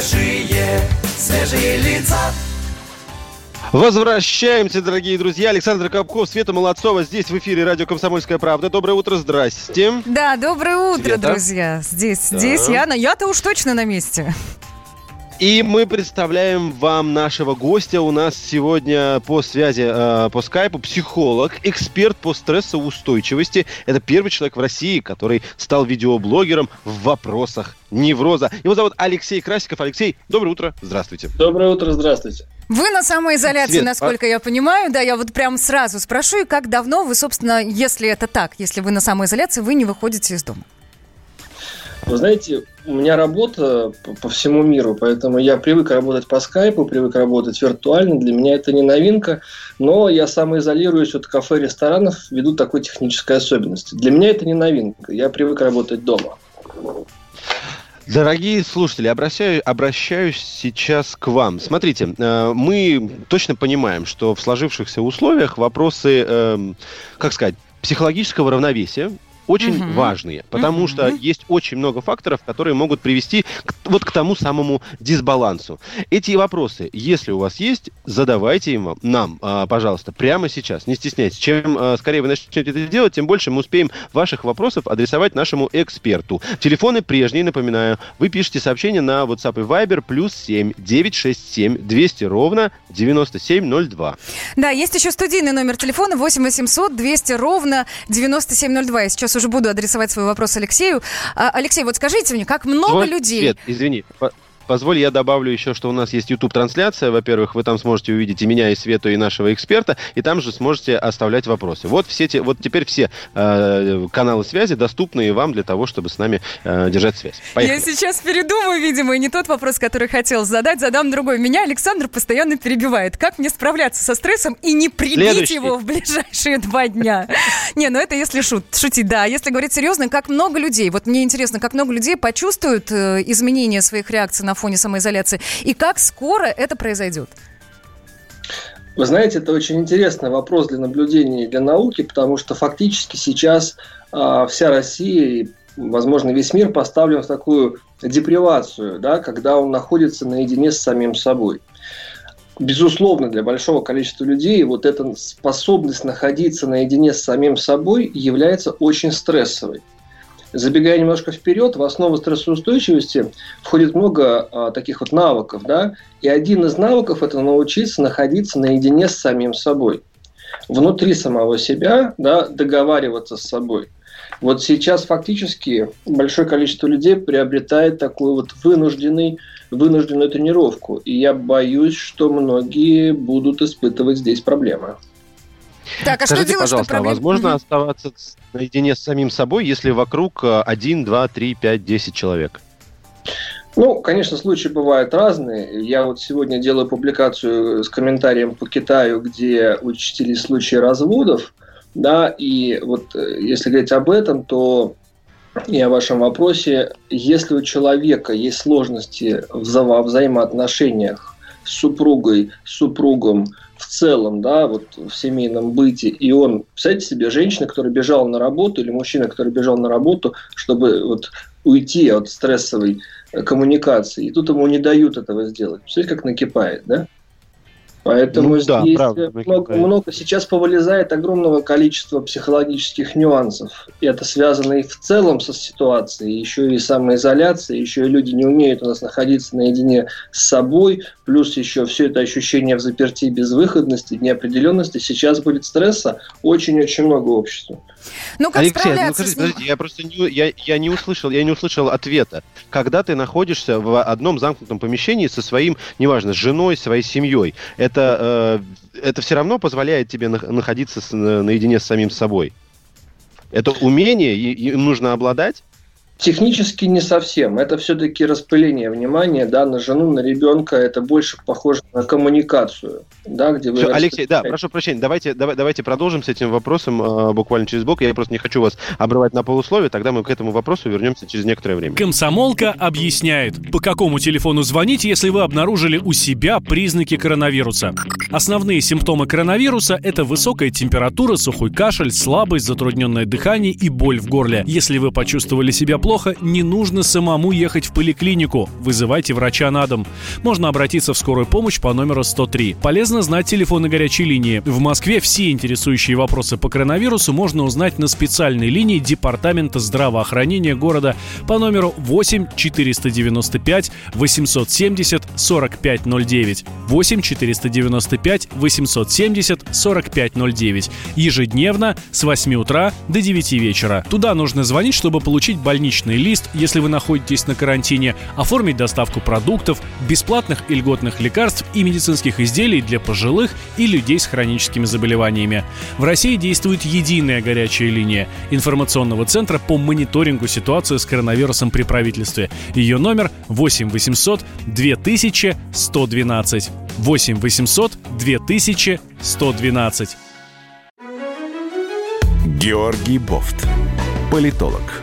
свежие, свежие лица. Возвращаемся, дорогие друзья. Александр Капков, Света Молодцова здесь в эфире радио «Комсомольская правда». Доброе утро, здрасте. Да, доброе утро, Света. друзья. Здесь, здесь я, на- я-то уж точно на месте. И мы представляем вам нашего гостя. У нас сегодня по связи, э, по скайпу, психолог, эксперт по стрессоустойчивости. Это первый человек в России, который стал видеоблогером в вопросах невроза. Его зовут Алексей Красиков. Алексей, доброе утро, здравствуйте. Доброе утро, здравствуйте. Вы на самоизоляции, Свет, насколько я понимаю. Да, я вот прям сразу спрошу, и как давно вы, собственно, если это так, если вы на самоизоляции, вы не выходите из дома? Вы знаете, у меня работа по, по всему миру, поэтому я привык работать по скайпу, привык работать виртуально. Для меня это не новинка, но я самоизолируюсь от кафе, ресторанов ввиду такой технической особенности. Для меня это не новинка, я привык работать дома. Дорогие слушатели, обращаю, обращаюсь сейчас к вам. Смотрите, э, мы точно понимаем, что в сложившихся условиях вопросы, эм, как сказать, психологического равновесия очень Мгм. важные, потому Мгм. что есть очень много факторов, которые могут привести к, вот к тому самому дисбалансу. Эти вопросы, если у вас есть, задавайте им нам, а, пожалуйста, прямо сейчас. Не стесняйтесь. Чем а, скорее вы начнете это делать, тем больше мы успеем ваших вопросов адресовать нашему эксперту. Телефоны прежние, напоминаю. Вы пишете сообщение на WhatsApp и Viber плюс 7 967 200 ровно 9702. Да, есть еще студийный номер телефона 8 800 200 ровно 9702. Я сейчас уже буду адресовать свой вопрос Алексею. А, Алексей, вот скажите мне, как много Свой- людей... Свет, извини. По- Позволь, я добавлю еще, что у нас есть YouTube-трансляция. Во-первых, вы там сможете увидеть и меня, и Свету, и нашего эксперта, и там же сможете оставлять вопросы. Вот все те, вот теперь все э, каналы связи доступны вам для того, чтобы с нами э, держать связь. Поехали. Я сейчас передумаю, видимо, и не тот вопрос, который хотел задать, задам другой. Меня Александр постоянно перебивает. Как мне справляться со стрессом и не прибить Следующий. его в ближайшие два дня? Не, ну это если шут, шутить, да. Если говорить серьезно, как много людей, вот мне интересно, как много людей почувствуют э, изменения своих реакций на фоне самоизоляции, и как скоро это произойдет? Вы знаете, это очень интересный вопрос для наблюдения и для науки, потому что фактически сейчас а, вся Россия и, возможно, весь мир поставлен в такую депривацию, да, когда он находится наедине с самим собой. Безусловно, для большого количества людей вот эта способность находиться наедине с самим собой является очень стрессовой. Забегая немножко вперед, в основу стрессоустойчивости входит много а, таких вот навыков, да, и один из навыков это научиться находиться наедине с самим собой, внутри самого себя, да, договариваться с собой. Вот сейчас фактически большое количество людей приобретает такую вот вынужденный, вынужденную тренировку, и я боюсь, что многие будут испытывать здесь проблемы. Так, а что Скажите, делать, чтобы пожалуйста, а проблем- возможно Мгм. оставаться наедине с самим собой, если вокруг э, 1, 2, 3, 5, 10 человек? Ну, конечно, случаи бывают разные. Я вот сегодня делаю публикацию с комментарием по Китаю, где учтились случаи разводов, да, и вот э, если говорить об этом, то и о вашем вопросе, если у человека есть сложности в взаимоотношениях с супругой, с супругом в целом, да, вот в семейном быте, и он, представьте себе, женщина, которая бежала на работу, или мужчина, который бежал на работу, чтобы вот уйти от стрессовой э, коммуникации, и тут ему не дают этого сделать. Представляете, как накипает, да? Поэтому Ну да, здесь правда, много, много сейчас повылезает огромного количества психологических нюансов. И это связано и в целом со ситуацией, еще и самоизоляцией, еще и люди не умеют у нас находиться наедине с собой, плюс еще все это ощущение в заперти безвыходности, неопределенности. Сейчас будет стресса очень-очень много обществу. Ну, как Алексей, ну скажите, подождите, я просто не, я, я не услышал, я не услышал ответа. Когда ты находишься в одном замкнутом помещении со своим, неважно, с женой, своей семьей, это, э, это все равно позволяет тебе нах- находиться с- наедине с самим собой. Это умение, им нужно обладать. Технически не совсем. Это все-таки распыление внимания да, на жену, на ребенка. Это больше похоже на коммуникацию. Да, где вы Всё, Алексей, да, прошу прощения, давайте, давай- давайте продолжим с этим вопросом э, буквально через блок. Я просто не хочу вас обрывать на полусловие, тогда мы к этому вопросу вернемся через некоторое время. Комсомолка объясняет, по какому телефону звонить, если вы обнаружили у себя признаки коронавируса. Основные симптомы коронавируса – это высокая температура, сухой кашель, слабость, затрудненное дыхание и боль в горле. Если вы почувствовали себя плохо, плохо, не нужно самому ехать в поликлинику. Вызывайте врача на дом. Можно обратиться в скорую помощь по номеру 103. Полезно знать телефоны горячей линии. В Москве все интересующие вопросы по коронавирусу можно узнать на специальной линии Департамента здравоохранения города по номеру 8 495 870 4509. 8 495 870 4509. Ежедневно с 8 утра до 9 вечера. Туда нужно звонить, чтобы получить больничный лист, если вы находитесь на карантине, оформить доставку продуктов, бесплатных и льготных лекарств и медицинских изделий для пожилых и людей с хроническими заболеваниями. В России действует единая горячая линия информационного центра по мониторингу ситуации с коронавирусом при правительстве. Ее номер 8 800 2112. 8 800 2112. Георгий Бофт. Политолог,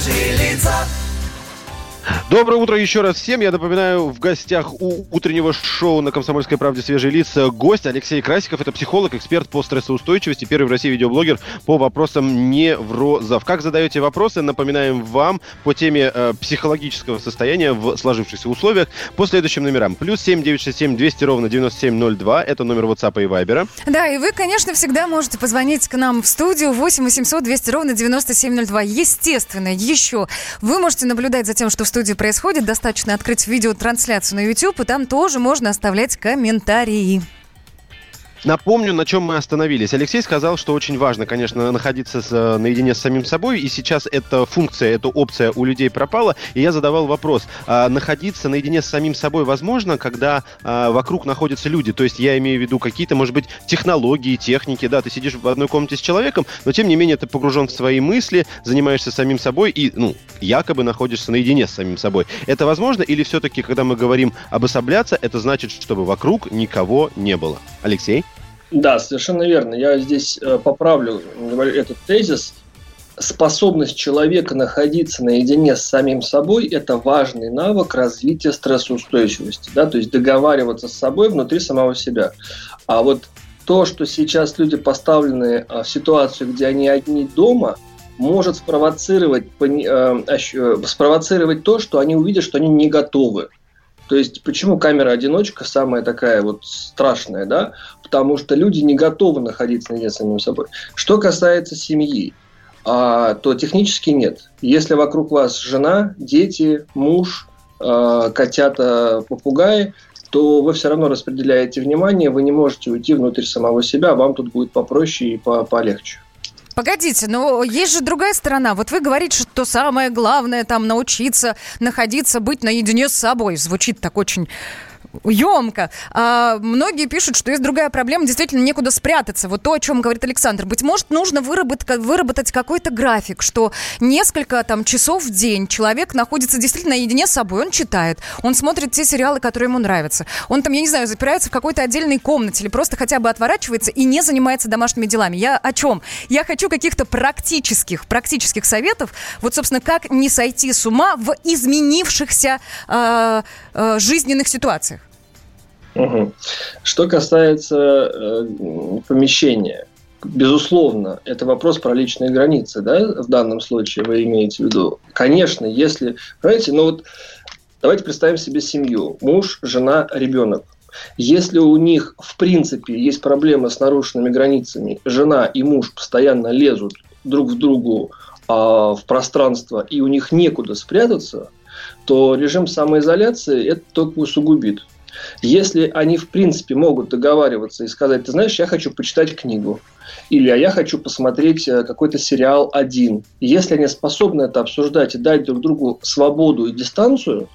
Свежие лица. Доброе утро еще раз всем. Я напоминаю, в гостях у утреннего шоу на «Комсомольской правде. Свежие лица» гость Алексей Красиков. Это психолог, эксперт по стрессоустойчивости, первый в России видеоблогер по вопросам неврозов. Как задаете вопросы, напоминаем вам по теме э, психологического состояния в сложившихся условиях по следующим номерам. Плюс семь девять шесть семь двести ровно девяносто семь ноль два. Это номер WhatsApp и Viber. Да, и вы, конечно, всегда можете позвонить к нам в студию 8 800 200 ровно 9702. Естественно, еще вы можете наблюдать за тем, что в студии происходит. Достаточно открыть видеотрансляцию на YouTube, и там тоже можно оставлять комментарии. Напомню, на чем мы остановились. Алексей сказал, что очень важно, конечно, находиться с, э, наедине с самим собой, и сейчас эта функция, эта опция у людей пропала, и я задавал вопрос, а находиться наедине с самим собой возможно, когда а, вокруг находятся люди, то есть я имею в виду какие-то, может быть, технологии, техники, да, ты сидишь в одной комнате с человеком, но тем не менее ты погружен в свои мысли, занимаешься самим собой и, ну, якобы находишься наедине с самим собой. Это возможно или все-таки, когда мы говорим обособляться, это значит, чтобы вокруг никого не было? Алексей? Да, совершенно верно. Я здесь э, поправлю этот тезис. Способность человека находиться наедине с самим собой – это важный навык развития стрессоустойчивости. Да? То есть договариваться с собой внутри самого себя. А вот то, что сейчас люди поставлены э, в ситуацию, где они одни дома, может спровоцировать, э, спровоцировать то, что они увидят, что они не готовы. То есть почему камера-одиночка самая такая вот страшная, да? Потому что люди не готовы находиться наедине с самим собой. Что касается семьи, а, то технически нет. Если вокруг вас жена, дети, муж, а, котята, попугаи, то вы все равно распределяете внимание, вы не можете уйти внутрь самого себя, вам тут будет попроще и по полегче. Погодите, но есть же другая сторона. Вот вы говорите, что самое главное там научиться находиться, быть наедине с собой. Звучит так очень емко. А, многие пишут, что есть другая проблема, действительно некуда спрятаться. Вот то, о чем говорит Александр. Быть может, нужно выработать, выработать какой-то график, что несколько там часов в день человек находится действительно наедине с собой. Он читает, он смотрит те сериалы, которые ему нравятся. Он там, я не знаю, запирается в какой-то отдельной комнате или просто хотя бы отворачивается и не занимается домашними делами. Я о чем? Я хочу каких-то практических, практических советов. Вот, собственно, как не сойти с ума в изменившихся э, э, жизненных ситуациях. Угу. Что касается э, помещения, безусловно, это вопрос про личные границы, да, в данном случае вы имеете в виду. Конечно, если, знаете, ну вот давайте представим себе семью, муж, жена, ребенок. Если у них, в принципе, есть проблемы с нарушенными границами, жена и муж постоянно лезут друг в другу а, в пространство, и у них некуда спрятаться, то режим самоизоляции это только усугубит. Если они, в принципе, могут договариваться и сказать, ты знаешь, я хочу почитать книгу, или а я хочу посмотреть э, какой-то сериал один. если они способны это обсуждать и дать друг другу свободу и дистанцию,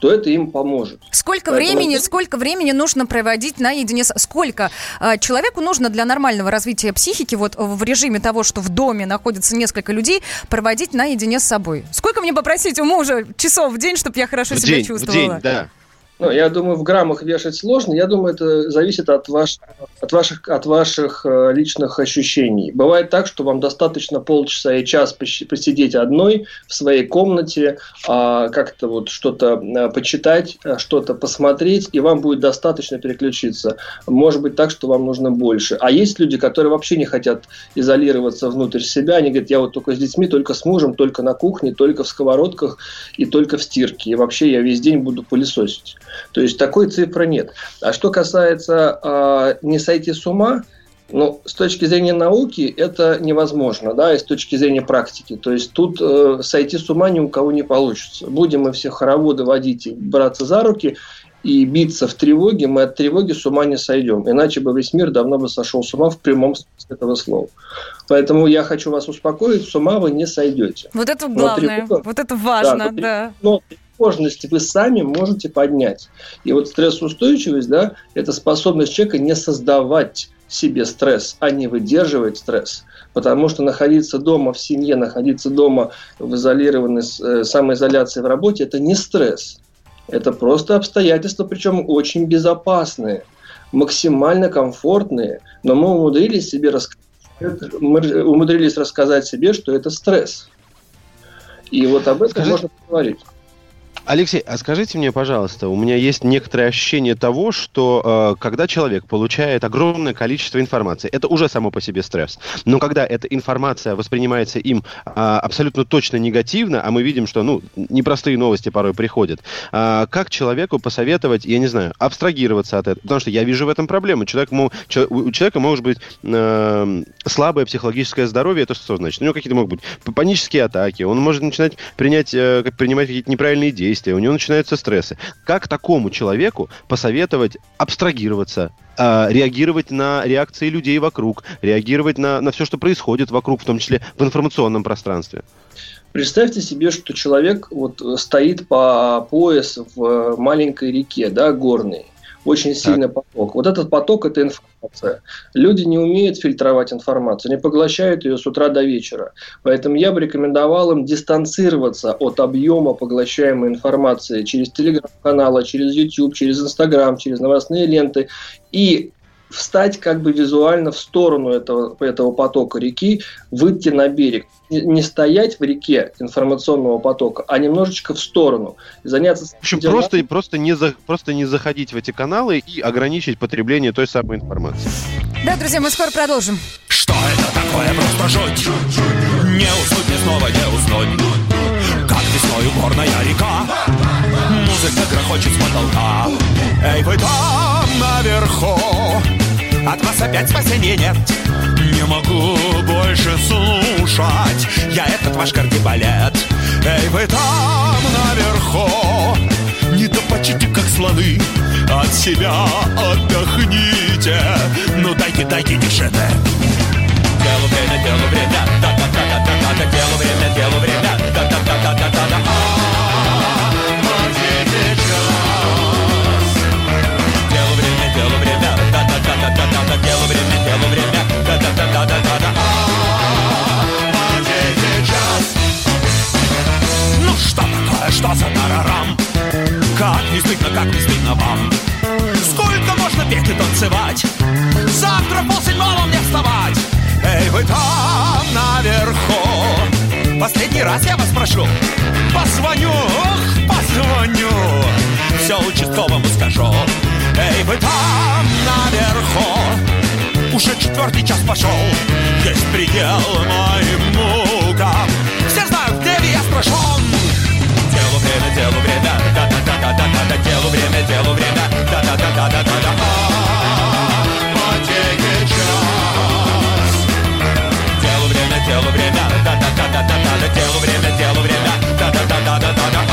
то это им поможет. Сколько Поэтому- времени, сколько времени нужно проводить наедине с... Сколько э, человеку нужно для нормального развития психики, вот в режиме того, что в доме находится несколько людей, проводить наедине с собой? Сколько мне попросить у мужа часов в день, чтобы я хорошо В себя день, в чувствовала? день, да. Ну, я думаю, в граммах вешать сложно. Я думаю, это зависит от, ваш, от ваших, от ваших э, личных ощущений. Бывает так, что вам достаточно полчаса и час посидеть одной в своей комнате, а, как-то вот что-то э, почитать, э, что-то посмотреть, и вам будет достаточно переключиться. Может быть так, что вам нужно больше. А есть люди, которые вообще не хотят изолироваться внутрь себя. Они говорят, я вот только с детьми, только с мужем, только на кухне, только в сковородках и только в стирке. И вообще я весь день буду пылесосить. То есть такой цифры нет. А что касается э, не сойти с ума, ну, с точки зрения науки это невозможно, да, и с точки зрения практики. То есть тут э, сойти с ума ни у кого не получится. Будем мы все хороводы водить и браться за руки и биться в тревоге, мы от тревоги с ума не сойдем. Иначе бы весь мир давно бы сошел с ума в прямом смысле этого слова. Поэтому я хочу вас успокоить, с ума вы не сойдете. Вот это Но главное, тревога- вот это важно, Да, да. но тревожность вы сами можете поднять. И вот стрессоустойчивость, да, это способность человека не создавать себе стресс, а не выдерживать стресс. Потому что находиться дома в семье, находиться дома в изолированной э, самоизоляции в работе, это не стресс. Это просто обстоятельства, причем очень безопасные, максимально комфортные. Но мы умудрились себе рассказать, мы умудрились рассказать себе, что это стресс. И вот об этом Скажите- можно поговорить. Алексей, а скажите мне, пожалуйста, у меня есть некоторое ощущение того, что э, когда человек получает огромное количество информации, это уже само по себе стресс. Но когда эта информация воспринимается им а, абсолютно точно негативно, а мы видим, что ну непростые новости порой приходят, а, как человеку посоветовать, я не знаю, абстрагироваться от этого? Потому что я вижу в этом проблему. Человек, мо- чел- у человека может быть э, слабое психологическое здоровье, это что значит? У него какие-то могут быть панические атаки, он может начинать принять, э, принимать какие-то неправильные действия, у него начинаются стрессы. Как такому человеку посоветовать абстрагироваться, э, реагировать на реакции людей вокруг, реагировать на, на все, что происходит вокруг, в том числе в информационном пространстве? Представьте себе, что человек вот стоит по пояс в э, маленькой реке, да, горной. Очень сильный поток. Вот этот поток – это информация. Люди не умеют фильтровать информацию, они поглощают ее с утра до вечера. Поэтому я бы рекомендовал им дистанцироваться от объема поглощаемой информации через телеграм-каналы, через YouTube, через Instagram, через новостные ленты и встать как бы визуально в сторону этого, этого потока реки, выйти на берег. Не, не стоять в реке информационного потока, а немножечко в сторону. И заняться... В общем, делами. просто, просто, не за, просто не заходить в эти каналы и ограничить потребление той самой информации. Да, друзья, мы скоро продолжим. Что это такое просто жуть? Не уснуть, не снова не уснуть Как весною горная река Музыка грохочет с потолка Эй, вы там наверху От вас опять спасения нет. Не могу больше слушать. Я этот ваш кардибалет. Эй, вы там наверху. Не топочите, как слоны. От себя отдохните. Ну дайте, дайте тишины Делу время, делу время, да да да да да да делу время, делу время, да да да да да да да Ну что такое, что за тарарам? Как не стыдно, как не стыдно вам? Сколько можно петь и танцевать? Завтра полседьмого мне вставать Эй, вы там наверху Последний раз я вас прошу Позвоню, ох, позвоню Все участковому скажу Эй, вы там наверху Уже четвертый час пошел. Есть предел моим мукам. Все знают, где я спрашен Делу время, делу время, да-да-да-да-да-да, делу время, делу время, да-да-да-да-да-да. Потеки час. Делу время, делу время, да-да-да-да-да-да, делу время, делу время, да-да-да-да-да-да.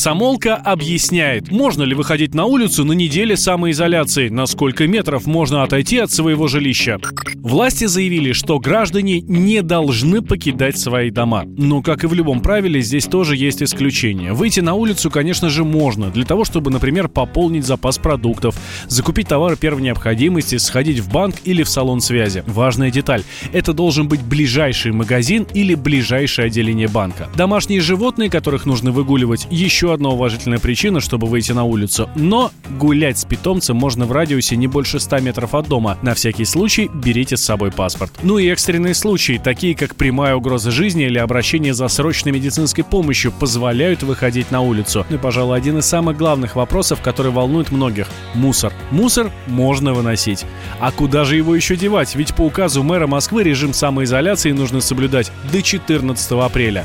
Комсомолка объясняет, можно ли выходить на улицу на неделе самоизоляции, на сколько метров можно отойти от своего жилища. Власти заявили, что граждане не должны покидать свои дома. Но, как и в любом правиле, здесь тоже есть исключения. Выйти на улицу, конечно же, можно, для того, чтобы, например, пополнить запас продуктов, закупить товары первой необходимости, сходить в банк или в салон связи. Важная деталь – это должен быть ближайший магазин или ближайшее отделение банка. Домашние животные, которых нужно выгуливать, еще одна уважительная причина, чтобы выйти на улицу. Но гулять с питомцем можно в радиусе не больше 100 метров от дома. На всякий случай берите с собой паспорт. Ну и экстренные случаи, такие как прямая угроза жизни или обращение за срочной медицинской помощью, позволяют выходить на улицу. Ну и, пожалуй, один из самых главных вопросов, который волнует многих – мусор. Мусор можно выносить. А куда же его еще девать? Ведь по указу мэра Москвы режим самоизоляции нужно соблюдать до 14 апреля.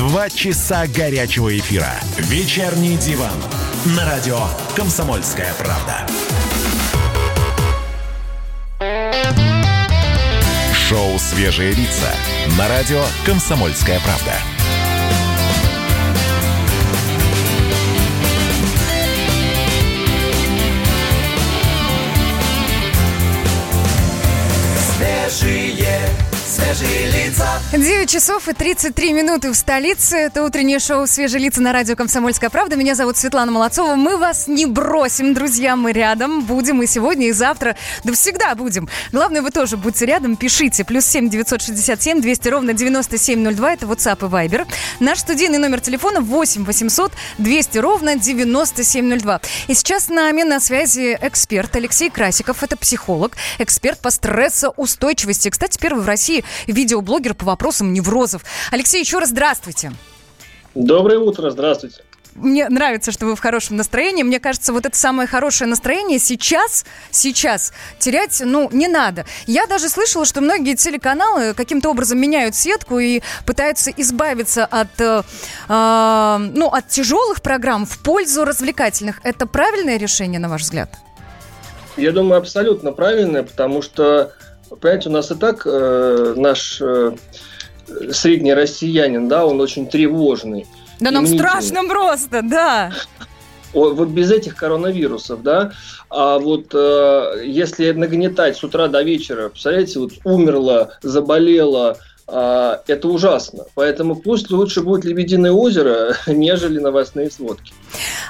Два часа горячего эфира. Вечерний диван. На радио «Комсомольская правда». Шоу «Свежие лица» на радио «Комсомольская правда». 9 часов и 33 минуты в столице. Это утреннее шоу «Свежие лица» на радио «Комсомольская правда». Меня зовут Светлана Молодцова. Мы вас не бросим, друзья. Мы рядом будем и сегодня, и завтра. Да всегда будем. Главное, вы тоже будьте рядом. Пишите. Плюс 7 967 200 ровно 9702. Это WhatsApp и Viber. Наш студийный номер телефона 8 800 200 ровно 9702. И сейчас с нами на связи эксперт Алексей Красиков. Это психолог, эксперт по стрессоустойчивости. Кстати, первый в России видеоблогер по вопросам неврозов. Алексей, еще раз здравствуйте. Доброе утро, здравствуйте. Мне нравится, что вы в хорошем настроении. Мне кажется, вот это самое хорошее настроение сейчас, сейчас терять, ну, не надо. Я даже слышала, что многие телеканалы каким-то образом меняют сетку и пытаются избавиться от, э, э, ну, от тяжелых программ в пользу развлекательных. Это правильное решение, на ваш взгляд? Я думаю, абсолютно правильное, потому что, понимаете, у нас и так э, наш э, средний россиянин, да, он очень тревожный. Да нам страшно просто, да. Вот без этих коронавирусов, да, а вот э, если нагнетать с утра до вечера, представляете, вот умерло, заболело, э, это ужасно. Поэтому пусть лучше будет Лебединое озеро, нежели новостные сводки.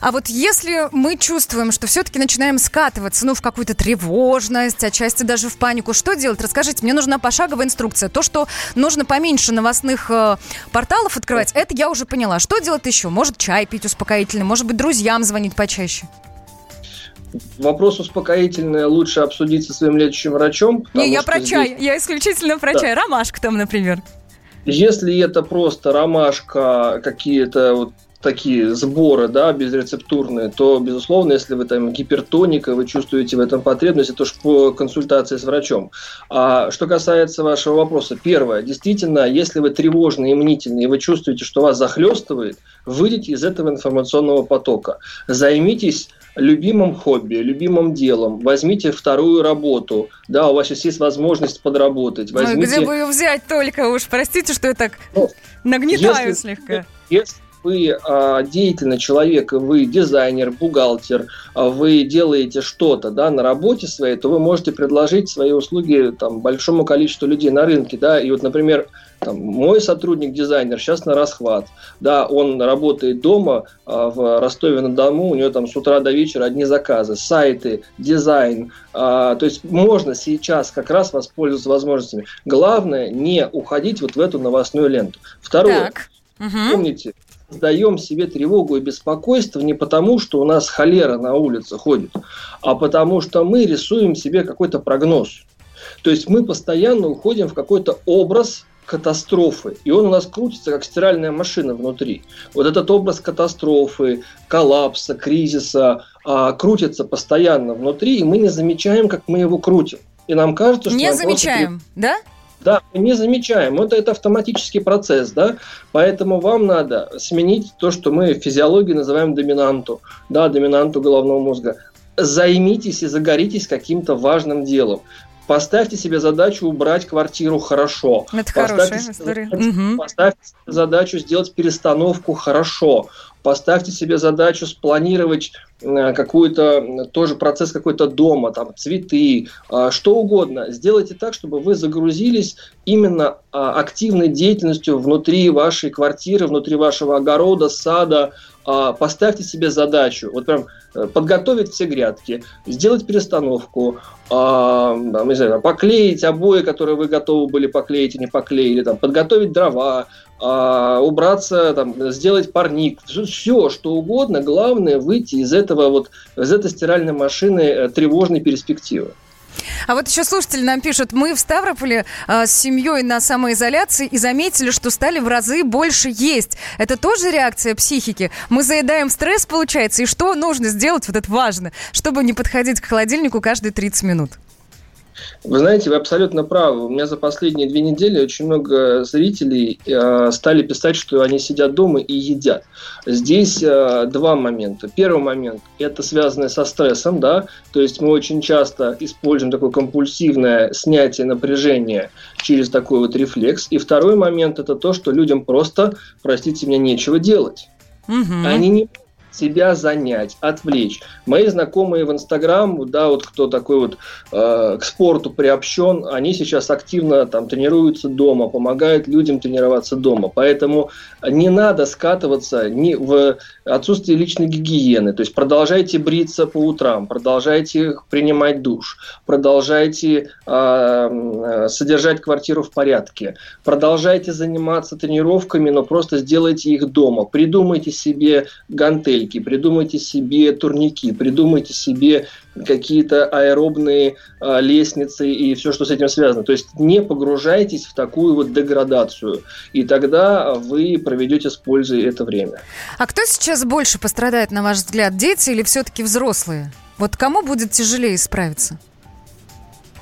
А вот если мы чувствуем, что все-таки начинаем скатываться, ну, в какую-то тревожность, отчасти даже в панику, что делать? Расскажите, мне нужна пошаговая инструкция. То, что нужно поменьше новостных э, порталов открывать, это я уже поняла. Что делать еще? Может, чай пить успокоительный, может быть, друзьям звонить почаще? Вопрос успокоительный лучше обсудить со своим лечащим врачом. Не, я про здесь- чай, я исключительно про Да. чай. Ромашка там, например. Если это просто ромашка, какие-то вот такие сборы, да, безрецептурные, то, безусловно, если вы там гипертоника, вы чувствуете в этом потребность, это уж по консультации с врачом. А что касается вашего вопроса, первое, действительно, если вы тревожный и мнительный, и вы чувствуете, что вас захлестывает, выйдите из этого информационного потока. Займитесь любимым хобби, любимым делом, возьмите вторую работу, да, у вас сейчас есть возможность подработать. Возьмите... Ой, где бы ее взять только уж, простите, что я так ну, нагнетаю если, слегка. Если вы а, деятельный человек, вы дизайнер, бухгалтер, а вы делаете что-то да, на работе своей, то вы можете предложить свои услуги там, большому количеству людей на рынке. Да? И вот, например, там, мой сотрудник дизайнер сейчас на расхват, да, он работает дома а, в Ростове-на-Дону, у него там с утра до вечера одни заказы, сайты, дизайн, а, то есть можно сейчас как раз воспользоваться возможностями. Главное не уходить вот в эту новостную ленту. Второе, так. помните, создаем себе тревогу и беспокойство не потому, что у нас холера на улице ходит, а потому что мы рисуем себе какой-то прогноз. То есть мы постоянно уходим в какой-то образ катастрофы, и он у нас крутится, как стиральная машина внутри. Вот этот образ катастрофы, коллапса, кризиса а, крутится постоянно внутри, и мы не замечаем, как мы его крутим. И нам кажется, что... Не замечаем, просто... да? Да, мы не замечаем. Это, это автоматический процесс, да. Поэтому вам надо сменить то, что мы в физиологии называем доминанту, да, доминанту головного мозга. Займитесь и загоритесь каким-то важным делом. Поставьте себе задачу убрать квартиру хорошо. Это поставьте хорошая история. Задачу, угу. Поставьте себе задачу сделать перестановку хорошо. Поставьте себе задачу спланировать э, какую-то тоже процесс какой-то дома, там цветы, э, что угодно. Сделайте так, чтобы вы загрузились именно а, активной деятельностью внутри вашей квартиры, внутри вашего огорода, сада. А, поставьте себе задачу, вот прям э, подготовить все грядки, сделать перестановку, а, не знаю, поклеить обои, которые вы готовы были поклеить и не поклеили, там, подготовить дрова, а, убраться, там, сделать парник, все, что угодно. Главное выйти из этого вот, из этой стиральной машины э, тревожной перспективы. А вот еще слушатели нам пишут, мы в Ставрополе э, с семьей на самоизоляции и заметили, что стали в разы больше есть. Это тоже реакция психики? Мы заедаем стресс, получается, и что нужно сделать, вот это важно, чтобы не подходить к холодильнику каждые 30 минут? Вы знаете, вы абсолютно правы. У меня за последние две недели очень много зрителей э, стали писать, что они сидят дома и едят. Здесь э, два момента. Первый момент – это связанное со стрессом, да, то есть мы очень часто используем такое компульсивное снятие напряжения через такой вот рефлекс. И второй момент – это то, что людям просто, простите меня, нечего делать. Угу. Они не себя занять, отвлечь. Мои знакомые в Инстаграм, да, вот кто такой вот э, к спорту приобщен, они сейчас активно там тренируются дома, помогают людям тренироваться дома. Поэтому не надо скатываться ни в отсутствие личной гигиены. То есть продолжайте бриться по утрам, продолжайте принимать душ, продолжайте э, содержать квартиру в порядке, продолжайте заниматься тренировками, но просто сделайте их дома. Придумайте себе гантель гантельки, придумайте себе турники, придумайте себе какие-то аэробные э, лестницы и все, что с этим связано. То есть не погружайтесь в такую вот деградацию, и тогда вы проведете с пользой это время. А кто сейчас больше пострадает, на ваш взгляд, дети или все-таки взрослые? Вот кому будет тяжелее справиться?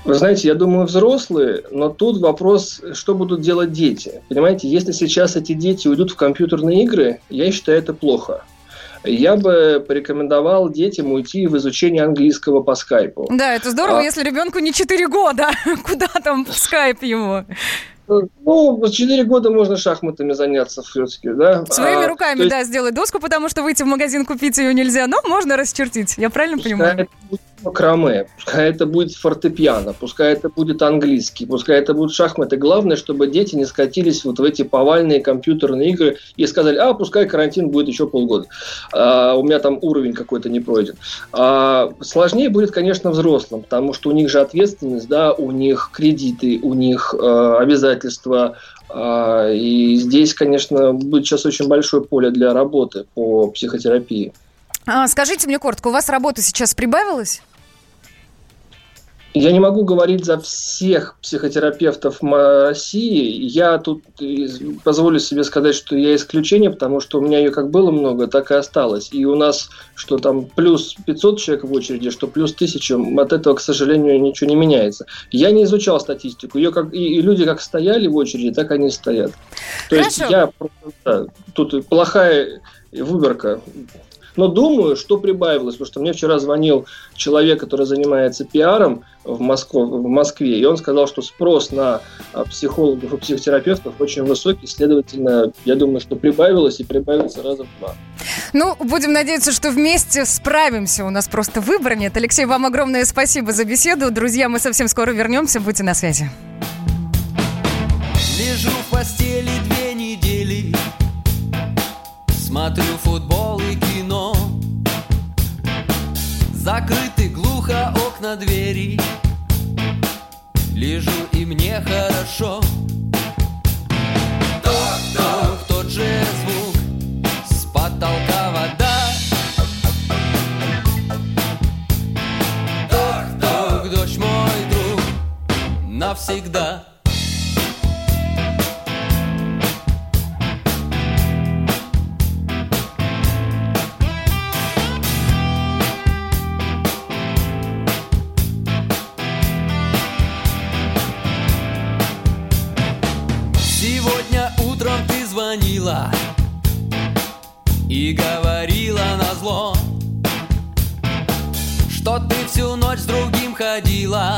Вы знаете, я думаю, взрослые, но тут вопрос, что будут делать дети. Понимаете, если сейчас эти дети уйдут в компьютерные игры, я считаю это плохо я бы порекомендовал детям уйти в изучение английского по скайпу. Да, это здорово, а... если ребенку не 4 года. Куда там скайп ему? Ну, в 4 года можно шахматами заняться все-таки, да? Своими а, руками, есть... да, сделать доску, потому что выйти в магазин купить ее нельзя, но можно расчертить. Я правильно понимаю? Макраме, пускай это будет фортепиано, пускай это будет английский, пускай это будут шахматы. Главное, чтобы дети не скатились вот в эти повальные компьютерные игры и сказали, а, пускай карантин будет еще полгода. А, у меня там уровень какой-то не пройден. А, сложнее будет, конечно, взрослым, потому что у них же ответственность, да, у них кредиты, у них а, обязательства, и здесь, конечно, будет сейчас очень большое поле для работы по психотерапии. А, скажите мне коротко, у вас работы сейчас прибавилось? Я не могу говорить за всех психотерапевтов России. Я тут позволю себе сказать, что я исключение, потому что у меня ее как было много, так и осталось. И у нас, что там плюс 500 человек в очереди, что плюс 1000, от этого, к сожалению, ничего не меняется. Я не изучал статистику. Ее как, и, и люди как стояли в очереди, так они стоят. То Хорошо. есть я да, тут плохая выборка но думаю, что прибавилось, потому что мне вчера звонил человек, который занимается пиаром в, Москве, в Москве, и он сказал, что спрос на а, психологов и психотерапевтов очень высокий, следовательно, я думаю, что прибавилось и прибавится раза в два. Ну, будем надеяться, что вместе справимся. У нас просто выбора нет. Алексей, вам огромное спасибо за беседу. Друзья, мы совсем скоро вернемся. Будьте на связи. Лежу в постели Навсегда звонила и говорила на зло, что ты всю ночь с другим ходила.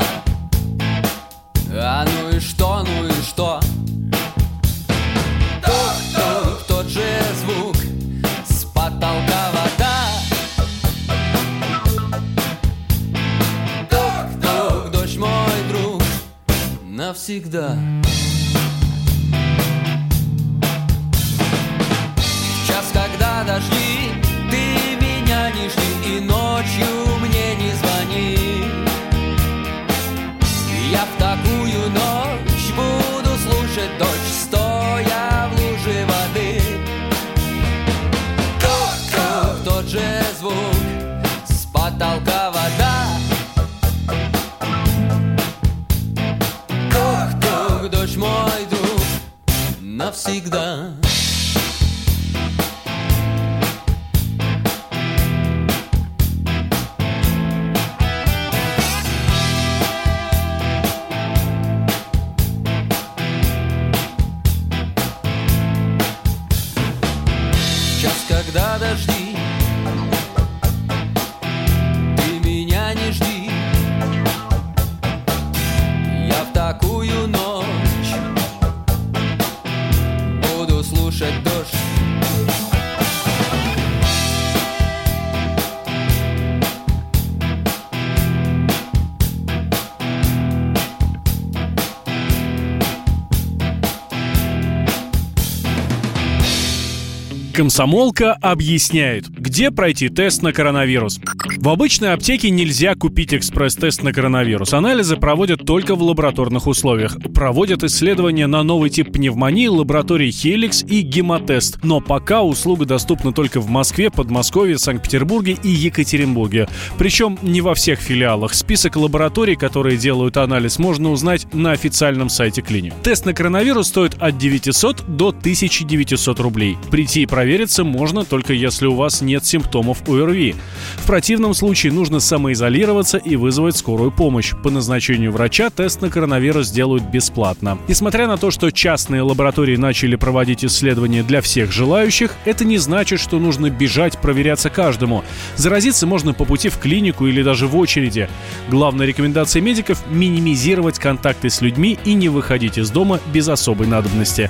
Навсегда. подожди, ты меня не жди и ночью мне не звони. Я в такую ночь буду слушать дождь, стоя в луже воды. Тук-тук, тот же звук, с потолка вода. Welcome Комсомолка объясняет, где пройти тест на коронавирус. В обычной аптеке нельзя купить экспресс-тест на коронавирус. Анализы проводят только в лабораторных условиях. Проводят исследования на новый тип пневмонии лаборатории Helix и Гемотест. Но пока услуга доступна только в Москве, Подмосковье, Санкт-Петербурге и Екатеринбурге. Причем не во всех филиалах. Список лабораторий, которые делают анализ, можно узнать на официальном сайте клиник. Тест на коронавирус стоит от 900 до 1900 рублей. Прийти и провериться можно только если у вас нет симптомов ОРВИ. В противном случае нужно самоизолироваться и вызвать скорую помощь. По назначению врача тест на коронавирус делают бесплатно. Несмотря на то, что частные лаборатории начали проводить исследования для всех желающих, это не значит, что нужно бежать проверяться каждому. Заразиться можно по пути в клинику или даже в очереди. Главная рекомендация медиков – минимизировать контакты с людьми и не выходить из дома без особой надобности.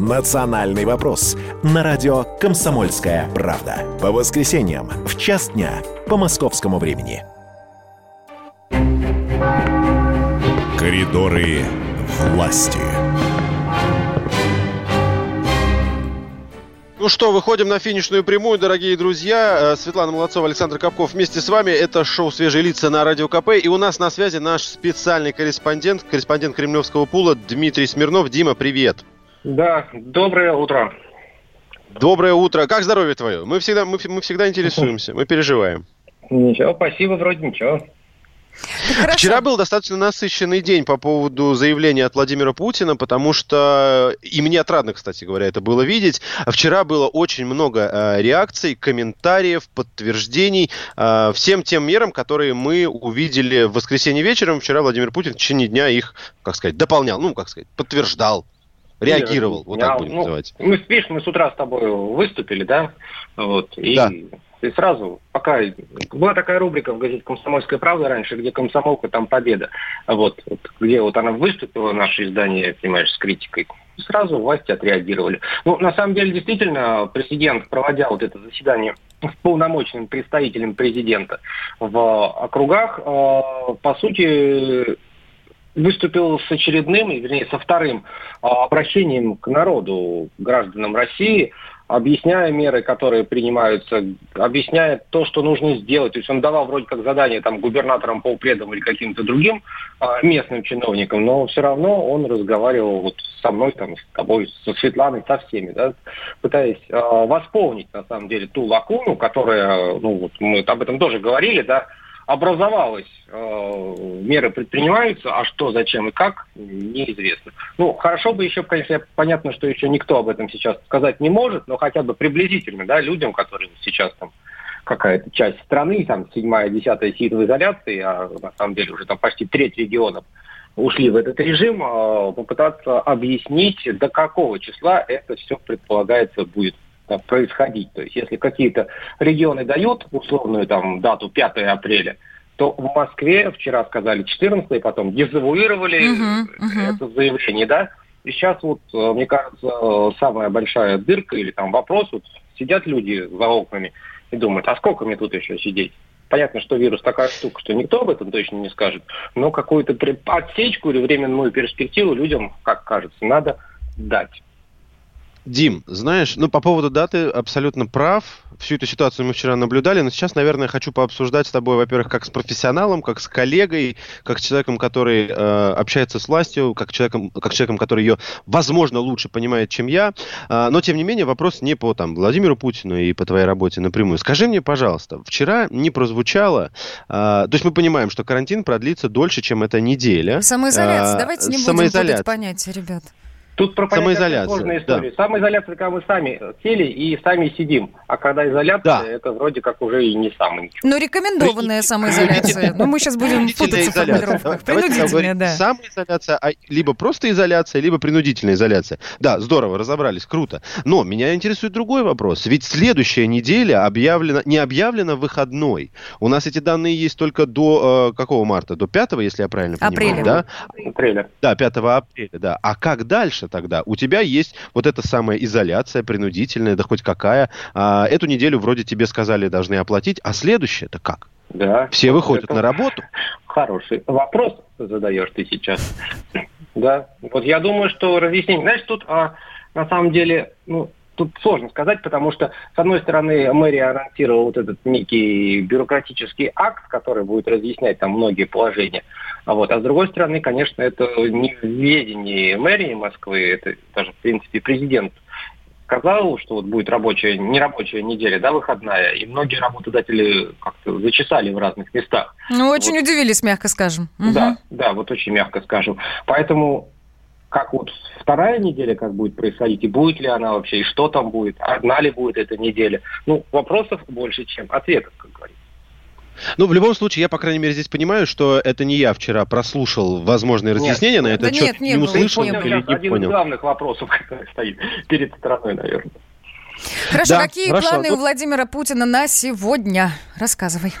«Национальный вопрос» на радио «Комсомольская правда». По воскресеньям в час дня по московскому времени. Коридоры власти. Ну что, выходим на финишную прямую, дорогие друзья. Э, Светлана Молодцова, Александр Капков вместе с вами. Это шоу «Свежие лица» на Радио КП. И у нас на связи наш специальный корреспондент, корреспондент Кремлевского пула Дмитрий Смирнов. Дима, привет. Да, доброе утро. Доброе утро. Как здоровье твое? Мы всегда, мы, мы всегда интересуемся, мы переживаем. Ничего, спасибо, вроде ничего. Вчера был достаточно насыщенный день по поводу заявления от Владимира Путина, потому что, и мне отрадно, кстати говоря, это было видеть, вчера было очень много э, реакций, комментариев, подтверждений э, всем тем мерам, которые мы увидели в воскресенье вечером. Вчера Владимир Путин в течение дня их, как сказать, дополнял, ну, как сказать, подтверждал реагировал, вот так будем ну, называть. Мы, видишь, мы с утра с тобой выступили, да, вот, и Да. И сразу, пока была такая рубрика в газете «Комсомольская правда» раньше, где комсомолка, там победа. Вот, вот где вот она выступила, наше издание, понимаешь, с критикой. И сразу власти отреагировали. Ну, на самом деле, действительно, президент, проводя вот это заседание с полномочным представителем президента в округах, э, по сути, выступил с очередным, вернее, со вторым э, обращением к народу, гражданам России, объясняя меры, которые принимаются, объясняя то, что нужно сделать. То есть он давал вроде как задание там губернаторам, полпредам или каким-то другим а, местным чиновникам, но все равно он разговаривал вот со мной, там, с тобой, со Светланой, со всеми, да, пытаясь а, восполнить, на самом деле, ту лакуну, которая, ну вот мы об этом тоже говорили, да, образовалась, э, меры предпринимаются, а что, зачем и как, неизвестно. Ну, хорошо бы еще, конечно, понятно, что еще никто об этом сейчас сказать не может, но хотя бы приблизительно, да, людям, которые сейчас там какая-то часть страны, там, седьмая, десятая сидит в изоляции, а на самом деле уже там почти треть регионов ушли в этот режим, э, попытаться объяснить, до какого числа это все предполагается будет происходить. То есть если какие-то регионы дают условную там дату 5 апреля, то в Москве вчера сказали 14 потом дезавуировали это заявление, да. И сейчас вот, э, мне кажется, э, самая большая дырка или там вопрос, вот сидят люди за окнами и думают, а сколько мне тут еще сидеть? Понятно, что вирус такая штука, что никто об этом точно не скажет, но какую-то отсечку или временную перспективу людям, как кажется, надо дать. Дим, знаешь, ну по поводу даты абсолютно прав. Всю эту ситуацию мы вчера наблюдали, но сейчас, наверное, хочу пообсуждать с тобой, во-первых, как с профессионалом, как с коллегой, как с человеком, который э, общается с властью, как человеком, как человеком, который ее, возможно, лучше понимает, чем я. А, но тем не менее вопрос не по там Владимиру Путину и по твоей работе напрямую. Скажи мне, пожалуйста, вчера не прозвучало, а, то есть мы понимаем, что карантин продлится дольше, чем эта неделя. Самоизоляция. А, Давайте не будем самоизоляция. путать понятия, ребят. Тут про Самоизоляция, сложная да. история. Самоизоляция, когда мы сами сели и сами сидим. А когда изоляция, это вроде как уже и не самый. Ну, рекомендованная самоизоляция. Но мы сейчас будем путаться в формулировках. Принудительная, да. Самоизоляция, а либо просто изоляция, либо принудительная изоляция. Да, здорово, разобрались, круто. Но меня интересует другой вопрос. Ведь следующая неделя объявлена, не объявлена выходной. У нас эти данные есть только до э, какого марта? До 5, если я правильно понимаю, Апреля. да? Апреля. Да, 5 апреля, да. А как дальше тогда? У тебя есть вот эта самая изоляция принудительная, да хоть какая. А, эту неделю вроде тебе сказали должны оплатить, а следующее-то как? Да. Все выходят Это на работу. Хороший вопрос задаешь ты сейчас. Да. Вот я думаю, что разъяснение. Знаешь, тут а, на самом деле, ну, тут сложно сказать, потому что, с одной стороны, мэрия анонсировала вот этот некий бюрократический акт, который будет разъяснять там многие положения. А, вот, а с другой стороны, конечно, это не в ведении мэрии Москвы, это даже, в принципе, президент сказал, что вот будет рабочая, нерабочая неделя, да, выходная, и многие работодатели как-то зачесали в разных местах. Ну, очень удивились, мягко скажем. Да, да, вот очень мягко скажем. Поэтому как вот вторая неделя как будет происходить, и будет ли она вообще, и что там будет, одна ли будет эта неделя. Ну, вопросов больше, чем ответов, как говорится. Ну, в любом случае, я, по крайней мере, здесь понимаю, что это не я вчера прослушал возможные Нет. разъяснения на Да этот нет, счет, не не было, услышал не было. или не один из понял. главных вопросов, который стоит перед страной, наверное. Хорошо, Да, какие хорошо. планы у Ну- Владимира Путина на сегодня? Рассказывай.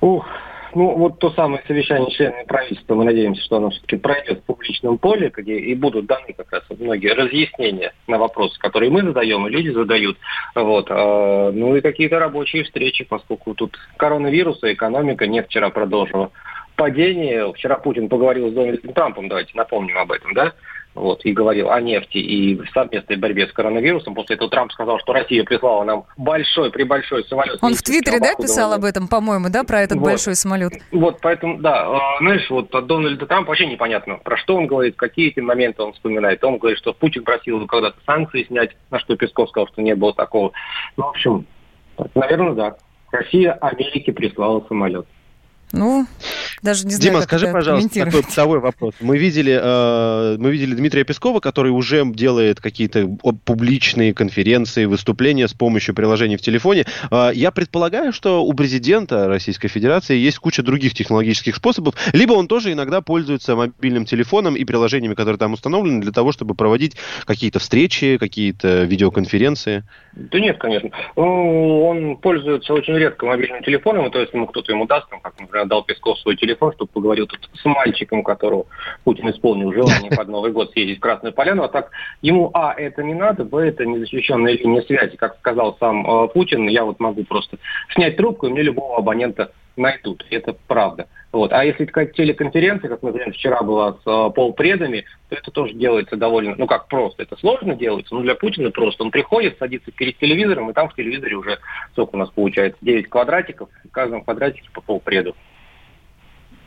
Ух, ну вот то самое совещание членов правительства, мы надеемся, что оно все-таки пройдет в публичном поле, где и будут даны как раз многие разъяснения на вопросы, которые мы задаем и люди задают. Вот. а, Ну и какие-то рабочие встречи, поскольку тут коронавирус и экономика нет, вчера продолжила падение. Вчера Путин поговорил с Дональдом Трампом, давайте напомним об этом, да? Вот, и говорил о нефти и совместной борьбе с коронавирусом. После этого Трамп сказал, что Россия прислала нам большой, прибольшой самолет. Он в Твиттере, да, писал об этом, по-моему, да, про этот Вот. большой самолет? Вот, поэтому, да, э, знаешь, вот от Дональда Трампа вообще непонятно, про что он говорит, какие эти моменты он вспоминает. Он говорит, что Путин просил его когда-то санкции снять, на что Песков сказал, что не было такого. Ну, в общем, наверное, да. Россия Америке прислала самолет. Ну, даже не знаю, Дима, как скажи, это пожалуйста, такой бытовой вопрос. Мы видели, э, мы видели Дмитрия Пескова, который уже делает какие-то публичные конференции, выступления с помощью приложений в телефоне. Э, я предполагаю, что у президента Российской Федерации есть куча других технологических способов, либо он тоже иногда пользуется мобильным телефоном и приложениями, которые там установлены, для того, чтобы проводить какие-то встречи, какие-то видеоконференции. Да нет, конечно. Ну, Он пользуется очень редко мобильным телефоном, то есть ему кто-то ему даст, там, как, например, дал Песков свой телефон, чтобы поговорил тут с мальчиком, которого Путин исполнил желание под Новый год съездить в Красную Поляну, а так ему, а, это не надо, б, это незащищенная линия связи, как сказал сам э, Путин, я вот могу просто снять трубку, и мне любого абонента найдут. Это правда. Вот. А если такая телеконференция, как, например, вчера была с э, полпредами, то это тоже делается довольно, ну как просто, это сложно делается, но для Путина просто. Он приходит, садится перед телевизором, и там в телевизоре уже, сколько у нас получается, 9 квадратиков, в каждом квадратике по полпреду.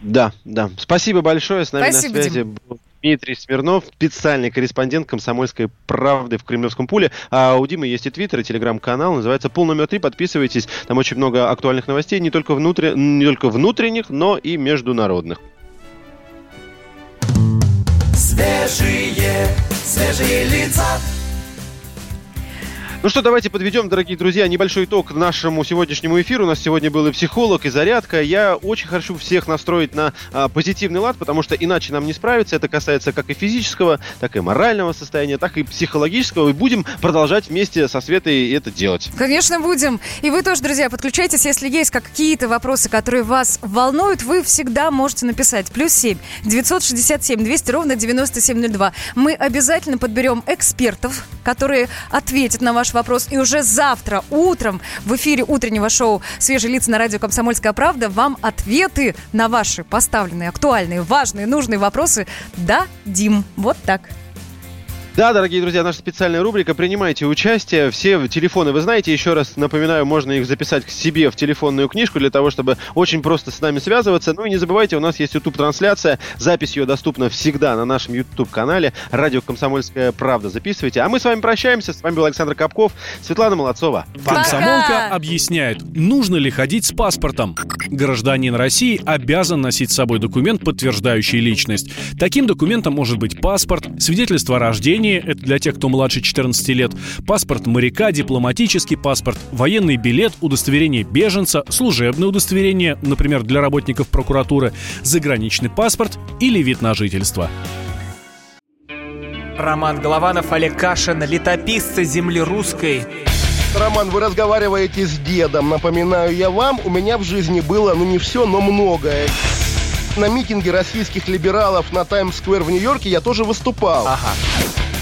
Да, да. Спасибо большое. С нами Спасибо, на связи Дим. был Дмитрий Смирнов, специальный корреспондент «Комсомольской правды» в Кремлевском пуле. А у Димы есть и твиттер, и телеграм-канал, называется «Пул номер три». Подписывайтесь, там очень много актуальных новостей, не только, внутри... не только внутренних, но и международных. Свежие, свежие лица. Ну что, давайте подведем, дорогие друзья, небольшой итог нашему сегодняшнему эфиру. У нас сегодня был и психолог, и зарядка. Я очень хочу всех настроить на а, позитивный лад, потому что иначе нам не справиться. Это касается как и физического, так и морального состояния, так и психологического. И будем продолжать вместе со Светой это делать. Конечно, будем. И вы тоже, друзья, подключайтесь, если есть какие-то вопросы, которые вас волнуют, вы всегда можете написать. Плюс 7 967 200 ровно 9702. Мы обязательно подберем экспертов, которые ответят на ваш вопрос. И уже завтра утром в эфире утреннего шоу «Свежие лица» на радио «Комсомольская правда» вам ответы на ваши поставленные, актуальные, важные, нужные вопросы дадим. Вот так. Да, дорогие друзья, наша специальная рубрика. Принимайте участие. Все телефоны вы знаете. Еще раз напоминаю, можно их записать к себе в телефонную книжку для того, чтобы очень просто с нами связываться. Ну и не забывайте, у нас есть YouTube-трансляция. Запись ее доступна всегда на нашем YouTube-канале. Радио «Комсомольская правда». Записывайте. А мы с вами прощаемся. С вами был Александр Капков, Светлана Молодцова. Комсомолка объясняет, нужно ли ходить с паспортом. Гражданин России обязан носить с собой документ, подтверждающий личность. Таким документом может быть паспорт, свидетельство о рождении, это для тех, кто младше 14 лет, паспорт моряка, дипломатический паспорт, военный билет, удостоверение беженца, служебное удостоверение, например, для работников прокуратуры, заграничный паспорт или вид на жительство. Роман Голованов, Олег Кашин, летописцы земли русской. Роман, вы разговариваете с дедом. Напоминаю я вам, у меня в жизни было, ну не все, но многое. На митинге российских либералов на Таймс-сквер в Нью-Йорке я тоже выступал. Ага.